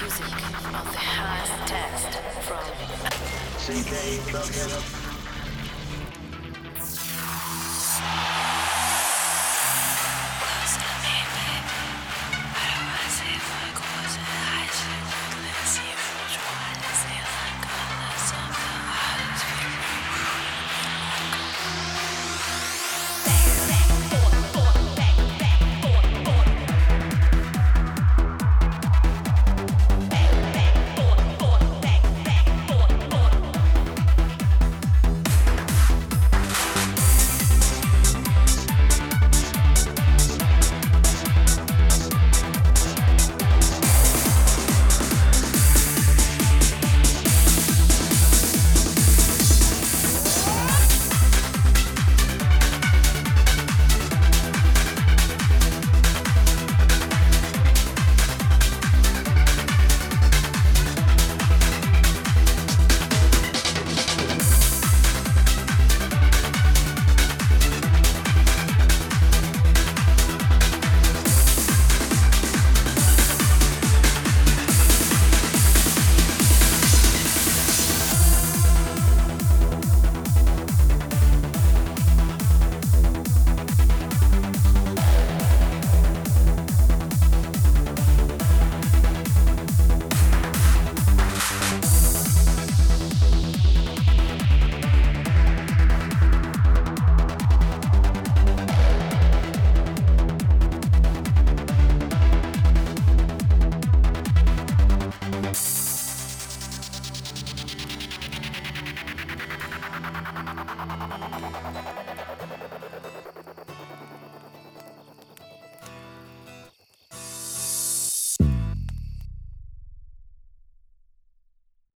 music of the highest test from CK